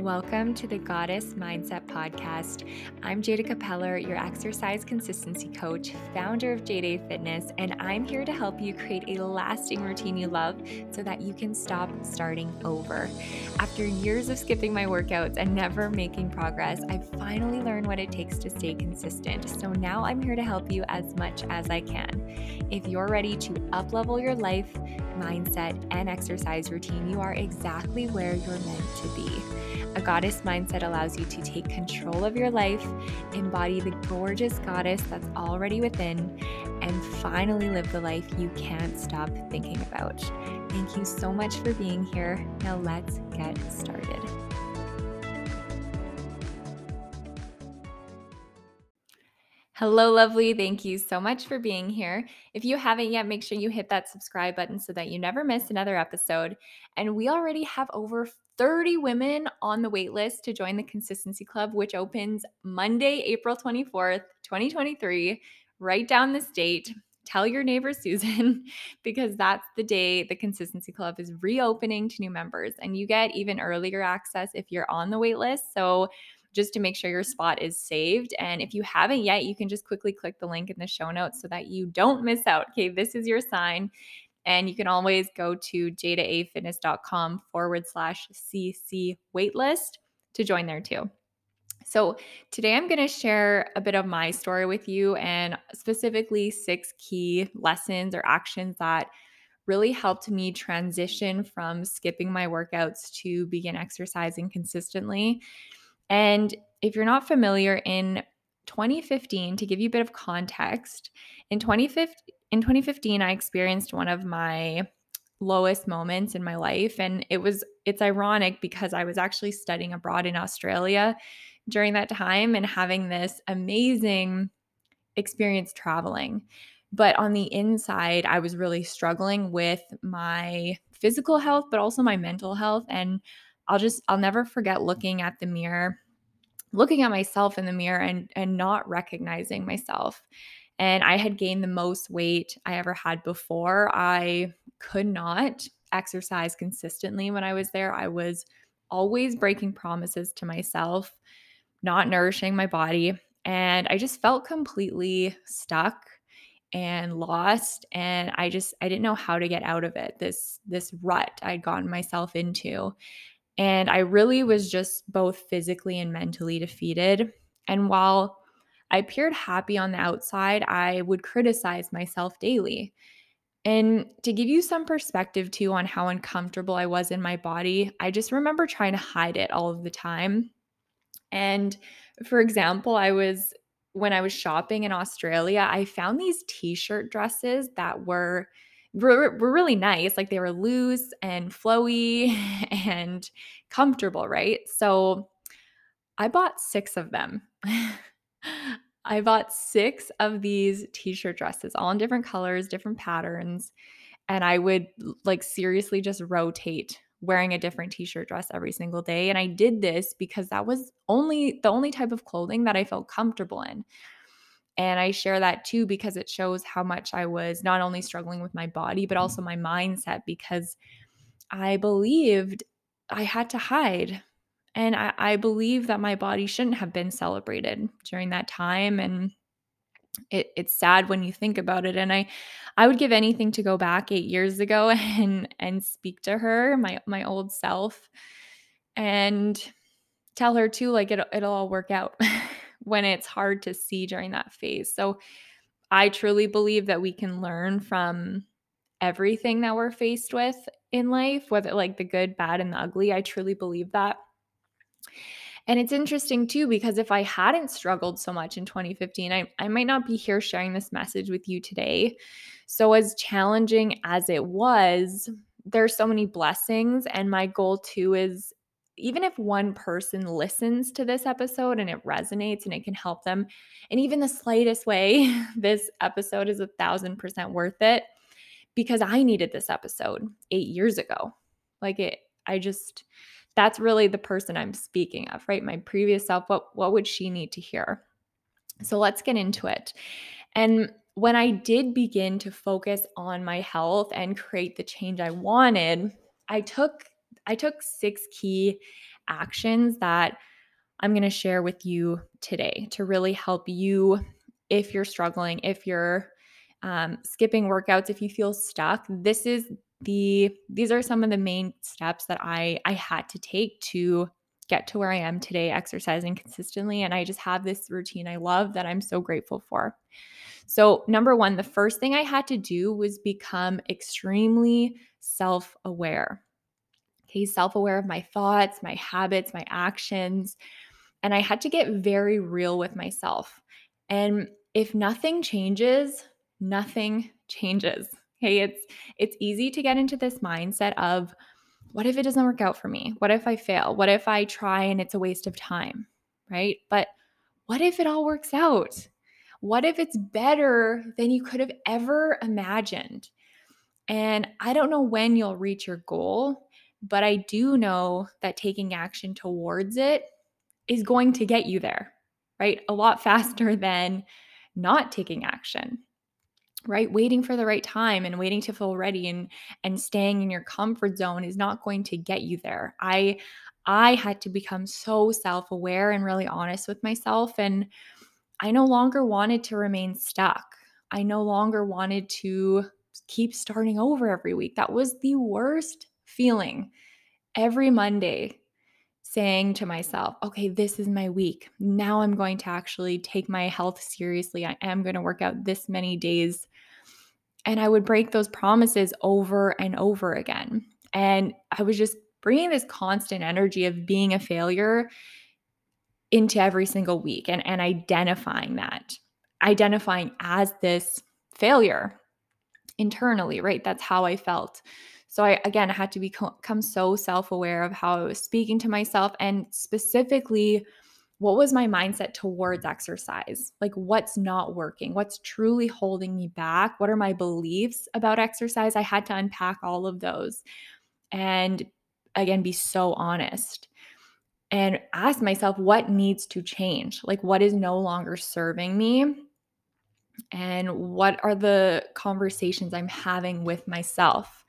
Welcome to the Goddess Mindset Podcast. I'm Jayda Capeller, your exercise consistency coach, founder of Jayda Fitness, and I'm here to help you create a lasting routine you love so that you can stop starting over. After years of skipping my workouts and never making progress, I've finally learned what it takes to stay consistent. So now I'm here to help you as much as I can. If you're ready to uplevel your life, mindset, and exercise routine, you are exactly where you're meant to be. A goddess mindset allows you to take control of your life, embody the gorgeous goddess that's already within, and finally live the life you can't stop thinking about. Thank you so much for being here. Now let's get started. Hello, lovely. Thank you so much for being here. If you haven't yet, make sure you hit that subscribe button so that you never miss another episode. And we already have over 30 women on the wait list to join the Consistency Club, which opens Monday, April 24th, 2023. Write down this date. Tell your neighbor Susan because that's the day the Consistency Club is reopening to new members. And you get even earlier access if you're on the wait list. So just to make sure your spot is saved. And if you haven't yet, you can just quickly click the link in the show notes so that you don't miss out. Okay, this is your sign. And you can always go to jaydaafitness.com forward slash CC waitlist to join there too. So, today I'm going to share a bit of my story with you and specifically six key lessons or actions that really helped me transition from skipping my workouts to begin exercising consistently. And if you're not familiar, in 2015, to give you a bit of context, in 2015, in 2015, I experienced one of my lowest moments in my life and it was it's ironic because I was actually studying abroad in Australia during that time and having this amazing experience traveling. But on the inside, I was really struggling with my physical health, but also my mental health. And I'll just, I'll never forget looking at the mirror, looking at myself in the mirror and, and not recognizing myself. And I had gained the most weight I ever had before. I could not exercise consistently when I was there. I was always breaking promises to myself, not nourishing my body. And I just felt completely stuck and lost and i just i didn't know how to get out of it this this rut i'd gotten myself into and i really was just both physically and mentally defeated and while I appeared happy on the outside, I would criticize myself daily. And to give you some perspective too on how uncomfortable I was in my body, I just remember trying to hide it all of the time. And for example, I was when I was shopping in Australia, I found these t-shirt dresses that were were, were really nice. Like they were loose and flowy and comfortable, right? So I bought 6 of them. I bought six of these t shirt dresses, all in different colors, different patterns. And I would like seriously just rotate wearing a different t-shirt dress every single day and I did this because that was only the only type of clothing that I felt comfortable in. And I share that too because it shows how much I was not only struggling with my body but mm-hmm. also my mindset because I believed I had to hide and I, I believe that my body shouldn't have been celebrated during that time. And it, it's sad when you think about it. And I, I would give anything to go back eight years ago and and speak to her, my my old self, and tell her too, like it, it'll all work out when it's hard to see during that phase. So I truly believe that we can learn from everything that we're faced with in life, whether like the good, bad, and the ugly. I truly believe that. And it's interesting too, because if I hadn't struggled so much in 2015, I, I might not be here sharing this message with you today. So, as challenging as it was, there's so many blessings. And my goal too is even if one person listens to this episode and it resonates and it can help them in even the slightest way, this episode is a thousand percent worth it because I needed this episode eight years ago. Like it, I just, that's really the person I'm speaking of, right? My previous self, what what would she need to hear? So let's get into it. And when I did begin to focus on my health and create the change I wanted, I took I took six key actions that I'm going to share with you today to really help you if you're struggling, if you're um, skipping workouts, if you feel stuck. This is the these are some of the main steps that I I had to take to get to where I am today exercising consistently and I just have this routine I love that I'm so grateful for. So, number 1, the first thing I had to do was become extremely self-aware. Okay, self-aware of my thoughts, my habits, my actions, and I had to get very real with myself. And if nothing changes, nothing changes. Okay, it's it's easy to get into this mindset of what if it doesn't work out for me? What if I fail? What if I try and it's a waste of time? Right? But what if it all works out? What if it's better than you could have ever imagined? And I don't know when you'll reach your goal, but I do know that taking action towards it is going to get you there, right? A lot faster than not taking action right? Waiting for the right time and waiting to feel ready and and staying in your comfort zone is not going to get you there. I i had to become so self-aware and really honest with myself and i no longer wanted to remain stuck. I no longer wanted to keep starting over every week. That was the worst feeling every monday saying to myself, okay, this is my week. Now I'm going to actually take my health seriously. I am going to work out this many days. And I would break those promises over and over again. And I was just bringing this constant energy of being a failure into every single week and, and identifying that, identifying as this failure internally, right? That's how I felt. So I again had to become so self-aware of how I was speaking to myself and specifically what was my mindset towards exercise? Like what's not working? What's truly holding me back? What are my beliefs about exercise? I had to unpack all of those and again be so honest and ask myself what needs to change? Like what is no longer serving me? And what are the conversations I'm having with myself?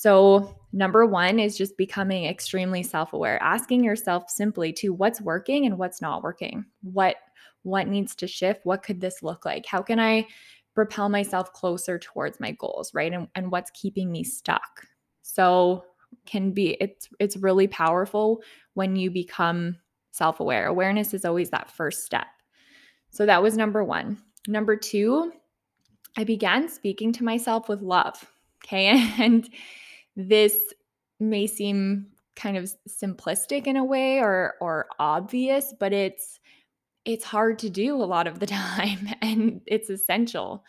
So, number one is just becoming extremely self-aware, asking yourself simply to what's working and what's not working. What what needs to shift? What could this look like? How can I propel myself closer towards my goals, right? And, and what's keeping me stuck? So, can be it's it's really powerful when you become self-aware. Awareness is always that first step. So that was number 1. Number 2, I began speaking to myself with love. Okay? And this may seem kind of simplistic in a way or or obvious, but it's it's hard to do a lot of the time and it's essential,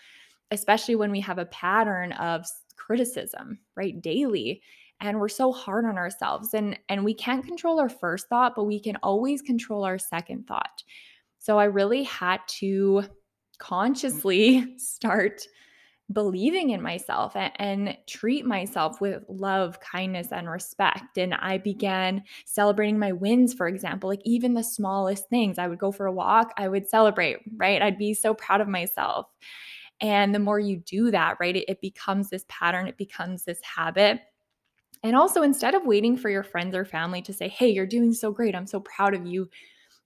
especially when we have a pattern of criticism, right? Daily and we're so hard on ourselves and and we can't control our first thought, but we can always control our second thought. So I really had to consciously start believing in myself and, and, treat myself with love, kindness, and respect. And I began celebrating my wins, for example, like even the smallest things. I would go for a walk, I would celebrate, right? I'd be so proud of myself. And the more you do that, right, it, it becomes this pattern, it becomes this habit. And also, instead of waiting for your friends or family to say, hey, you're doing so great, I'm so proud of you,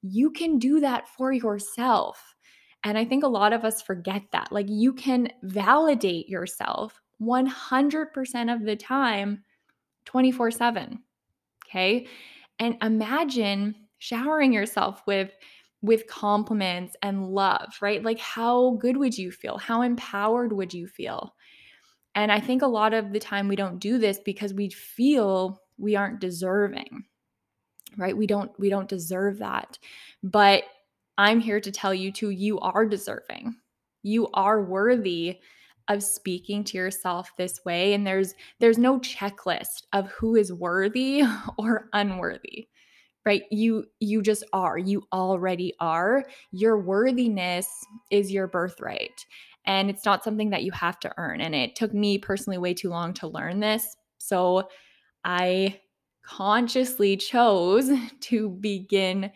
you can do that for yourself and I think a lot of us forget that. Like you can validate yourself 100% of the time, 24 7. Okay. And imagine showering yourself with with compliments and love, right? Like how good would you feel? How empowered would you feel? And I think a lot of the time we don't do this because we feel we aren't deserving. Right? We don't we don't deserve that. But I'm here to tell you too, you are deserving. You are worthy of speaking to yourself this way and there's there's no checklist of who is worthy or unworthy right? You you just are. You already are. Your worthiness is your birthright and it's not something that you have to earn and it took me personally way too long to learn this so i consciously chose to begin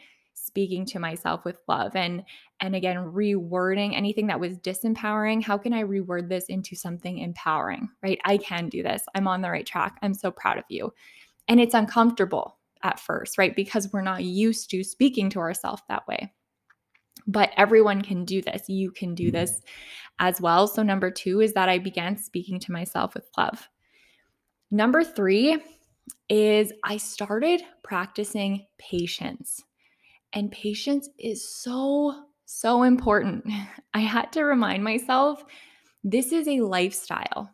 speaking to myself with love and and again rewording anything that was disempowering how can i reword this into something empowering right i can do this i'm on the right track i'm so proud of you and it's uncomfortable at first, right? Because we're not used to speaking to ourselves that way. But everyone can do this. You can do mm-hmm. this as well. So, number two is that I began speaking to myself with love. Number three is I started practicing patience. And patience is so, so important. I had to remind myself this is a lifestyle.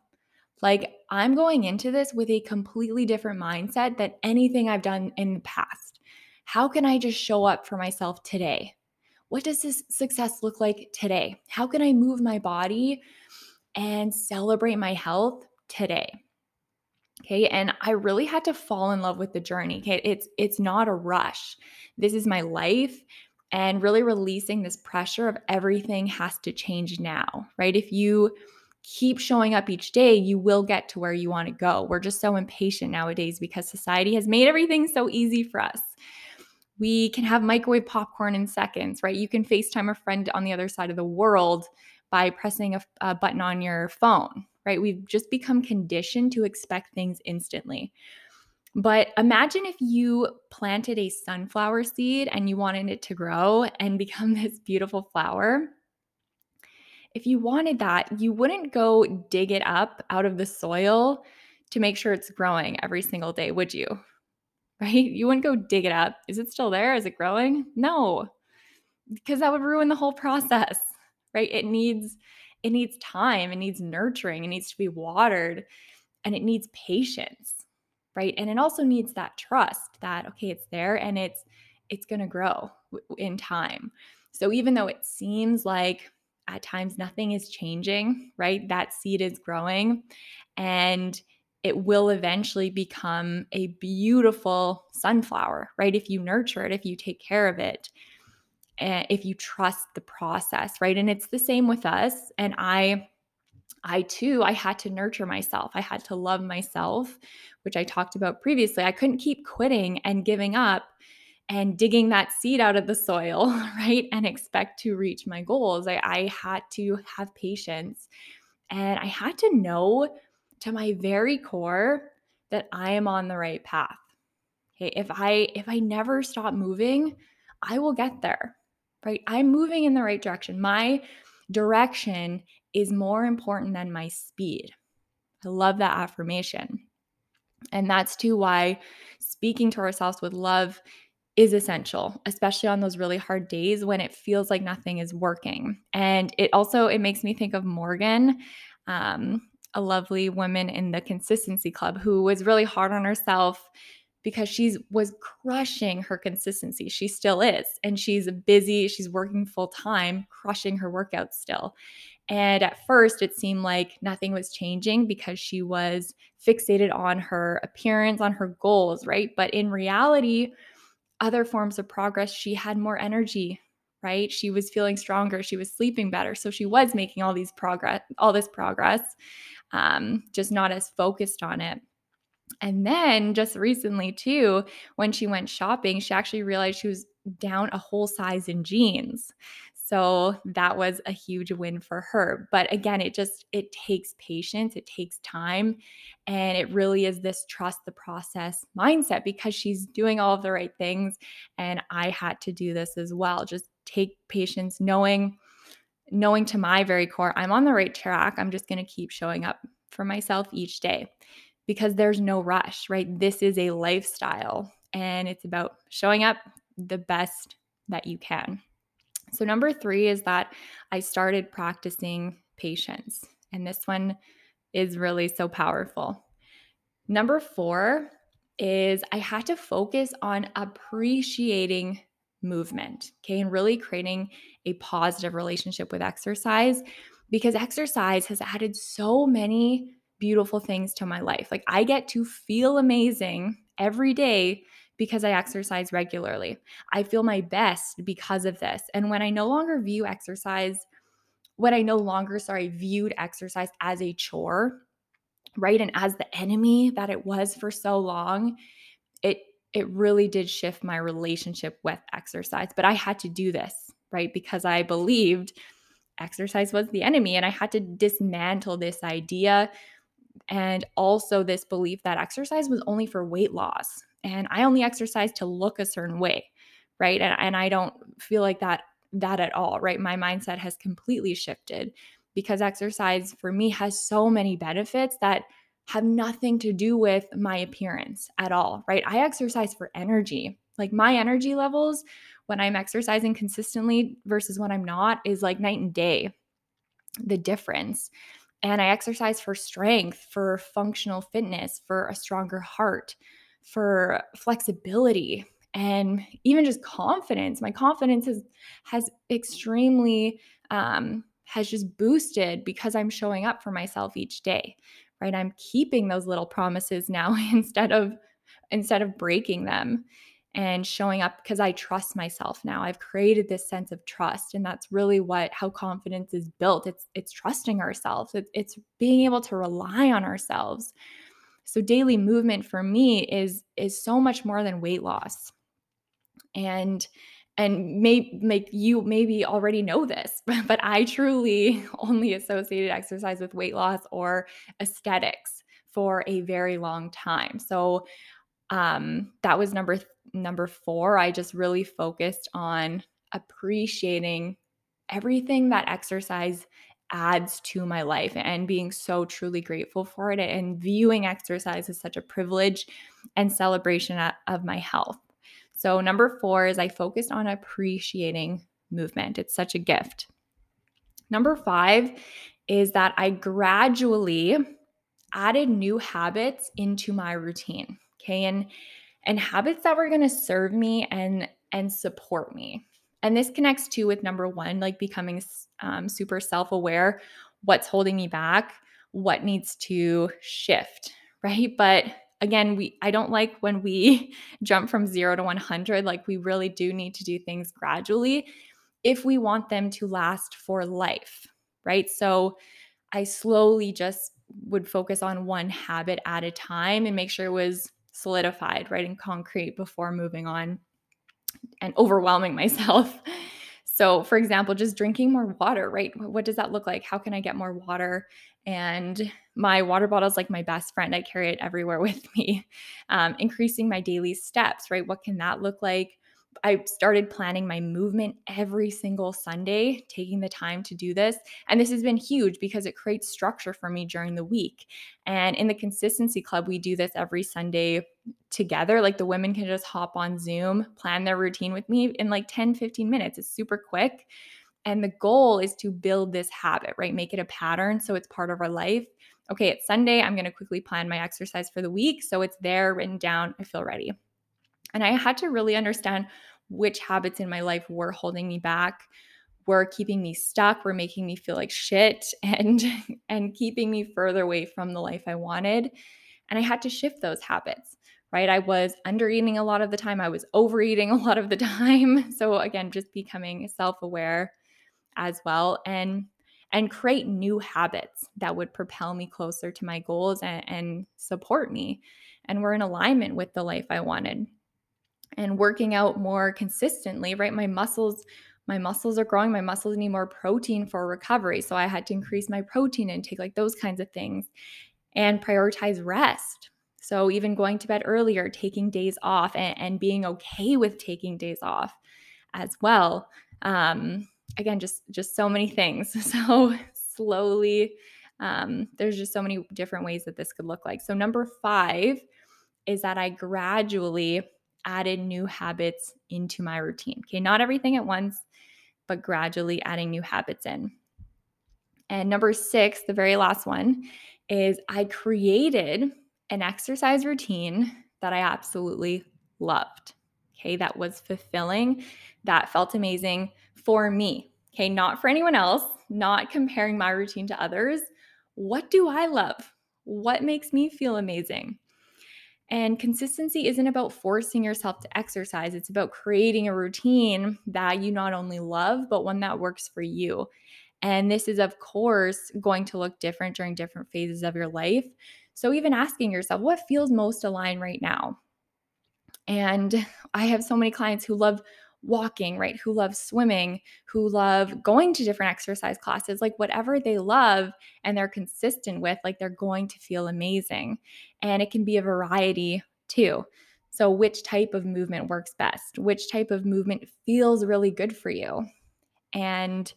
Like, I'm going into this with a completely different mindset than anything I've done in the past. How can I just show up for myself today? What does this success look like today? How can I move my body and celebrate my health today? Okay, and I really had to fall in love with the journey. Okay, it's it's not a rush. This is my life and really releasing this pressure of everything has to change now, right? If you keep showing up each day, you will get to where you want to go. We're just so impatient nowadays because society has made everything so easy for us. We can have microwave popcorn in seconds, right? You can FaceTime a friend on the other side of the world by pressing a, a button on your phone, right? We've just become conditioned to expect things instantly. But imagine if you planted a sunflower seed and you wanted it to grow and become this beautiful flower if you wanted that, you wouldn't go dig it up out of the soil to make sure it's growing every single day, would you? Right? You wouldn't go dig it up. Is it still there? Is it growing? No. Because that would ruin the whole process. Right? It needs it needs time, it needs nurturing, it needs to be watered, and it needs patience. Right? And it also needs that trust that okay, it's there and it's it's going to grow in time. So even though it seems like at times nothing is changing, right? That seed is growing and it will eventually become a beautiful sunflower, right? If you nurture it, if you take care of it, and if you trust the process, right? And it's the same with us. And I, I too, I had to nurture myself. I had to love myself, which I talked about previously. I couldn't keep quitting and giving up and digging that seed out of the soil, right? And expect to reach my goals. I, I had to have patience and I had to know to my very core that I am on the right path. Okay, if I if I never stop moving, I will get there. Right? I'm moving in the right direction. My direction is more important than my speed. I love that affirmation. And that's too why speaking to ourselves with love is essential especially on those really hard days when it feels like nothing is working and it also it makes me think of morgan um, a lovely woman in the consistency club who was really hard on herself because she's was crushing her consistency she still is and she's busy she's working full time crushing her workouts still and at first it seemed like nothing was changing because she was fixated on her appearance on her goals right but in reality other forms of progress, she had more energy, right? She was feeling stronger, she was sleeping better. So she was making all these progress, all this progress, um, just not as focused on it. And then just recently, too, when she went shopping, she actually realized she was down a whole size in jeans. So that was a huge win for her. But again, it just it takes patience, it takes time, and it really is this trust the process mindset because she's doing all of the right things and I had to do this as well. Just take patience knowing knowing to my very core I'm on the right track. I'm just going to keep showing up for myself each day because there's no rush, right? This is a lifestyle and it's about showing up the best that you can. So, number three is that I started practicing patience. And this one is really so powerful. Number four is I had to focus on appreciating movement, okay, and really creating a positive relationship with exercise because exercise has added so many beautiful things to my life. Like, I get to feel amazing every day because I exercise regularly. I feel my best because of this. And when I no longer view exercise, when I no longer, sorry, viewed exercise as a chore, right? And as the enemy that it was for so long, it it really did shift my relationship with exercise. But I had to do this, right? Because I believed exercise was the enemy and I had to dismantle this idea and also this belief that exercise was only for weight loss and I only exercise to look a certain way, right? And, and I don't feel like that that at all, right? My mindset has completely shifted because exercise for me has so many benefits that have nothing to do with my appearance at all, right? I exercise for energy. Like my energy levels when I'm exercising consistently versus when I'm not is like night and day, the difference. And I exercise for strength, for functional fitness, for a stronger heart, for flexibility, and even just confidence. My confidence has has extremely um, has just boosted because I'm showing up for myself each day, right? I'm keeping those little promises now instead of instead of breaking them and showing up because I trust myself now. I've created this sense of trust and that's really what how confidence is built. It's it's trusting ourselves. It's, it's being able to rely on ourselves. So daily movement for me is is so much more than weight loss. And and may make you maybe already know this, but I truly only associated exercise with weight loss or aesthetics for a very long time. So um, that was number th- number four. I just really focused on appreciating everything that exercise adds to my life and being so truly grateful for it and viewing exercise as such a privilege and celebration of my health. So, number four is I focused on appreciating movement. It's such a gift. Number five is that I gradually added new habits into my routine. Okay. And and habits that were going to serve me and and support me. And this connects too with number one, like becoming um, super self-aware, what's holding me back, what needs to shift, right? But again, we I don't like when we jump from 0 to 100, like we really do need to do things gradually if we want them to last for life, right? So I slowly just would focus on one habit at a time and make sure it was solidified, right, in concrete before moving on and overwhelming myself. So, for example, just drinking more water, right? What does that look like? How can I get more water? And my water bottle is like my best friend. I carry it everywhere with me. Um, increasing my daily steps, right? What can that look like? I started planning my movement every single Sunday, taking the time to do this. And this has been huge because it creates structure for me during the week. And in the Consistency Club, we do this every Sunday together. Like the women can just hop on Zoom, plan their routine with me in like 10, 15 minutes. It's super quick. And the goal is to build this habit, right? Make it a pattern so it's part of our life. Okay, it's Sunday. I'm going to quickly plan my exercise for the week. So it's there written down. I feel ready. And I had to really understand which habits in my life were holding me back, were keeping me stuck, were making me feel like shit and and keeping me further away from the life I wanted. And I had to shift those habits. Right? I was under eating a lot of the time. I was overeating a lot of the time. So again, just becoming self-aware as well and and create new habits that would propel me closer to my goals and, and support me and were in alignment with the life I wanted and working out more consistently, right? My muscles my muscles are growing, my muscles need more protein for recovery. So I had to increase my protein intake, like those kinds of things, and prioritize rest. So even going to bed earlier, taking days off, and, and being okay with taking days off as well. Um, again, just just so many things. So slowly, um, there's just so many different ways that this could look like. So number five is that I gradually added new habits into my routine. Okay, not everything at once, but gradually adding new habits in. And number six, the very last one, is I created an exercise routine that I absolutely loved. Okay, that was fulfilling, that felt amazing for me. Okay, not for anyone else, not comparing my routine to others. What do I love? What makes me feel amazing? And consistency isn't about forcing yourself to exercise, it's about creating a routine that you not only love, but one that works for you. And this is, of course, going to look different during different phases of your life. So, even asking yourself, what feels most aligned right now? And I have so many clients who love walking, right? Who love swimming, who love going to different exercise classes, like whatever they love and they're consistent with, like they're going to feel amazing. And it can be a variety too. So, which type of movement works best? Which type of movement feels really good for you? And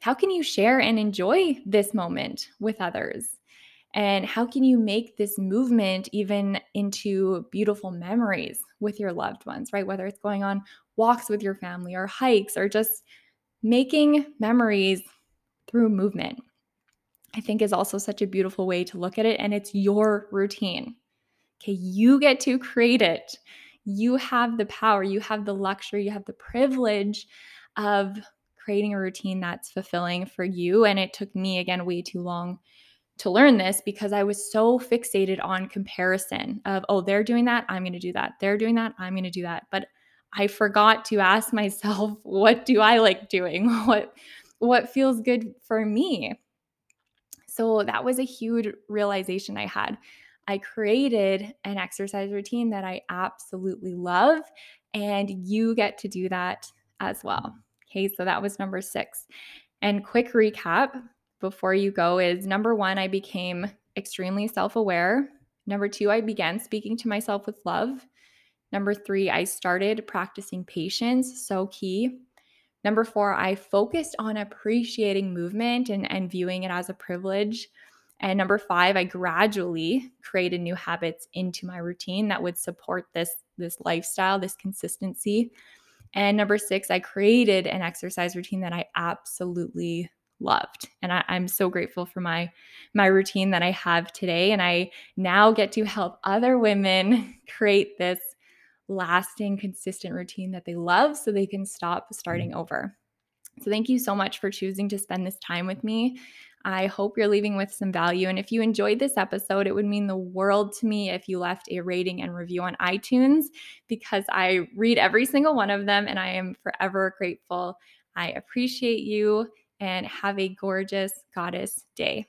how can you share and enjoy this moment with others? And how can you make this movement even into beautiful memories with your loved ones, right? Whether it's going on walks with your family or hikes or just making memories through movement, I think is also such a beautiful way to look at it. And it's your routine. Okay, you get to create it. You have the power, you have the luxury, you have the privilege of creating a routine that's fulfilling for you. And it took me, again, way too long to learn this because I was so fixated on comparison of, oh, they're doing that, I'm going to do that. They're doing that, I'm going to do that. But I forgot to ask myself, what do I like doing? What what feels good for me? So that was a huge realization I had. I created an exercise routine that I absolutely love and you get to do that as well. Okay, so that was number 6. And quick recap before you go is number 1 I became extremely self-aware. Number 2 I began speaking to myself with love. Number three, I started practicing patience, so key. Number four, I focused on appreciating movement and, and viewing it as a privilege. And number five, I gradually created new habits into my routine that would support this, this lifestyle, this consistency. And number six, I created an exercise routine that I absolutely loved and I, am so grateful for my my routine that i have today and i now get to help other women create this lasting, consistent routine that they love so they can stop mm-hmm. starting over. So, thank you so much for choosing to spend this time with me. I hope you're leaving with some value. And if you enjoyed this episode, it would mean the world to me if you left a rating and review on iTunes because I read every single one of them and I am forever grateful. I appreciate you and have a gorgeous goddess day.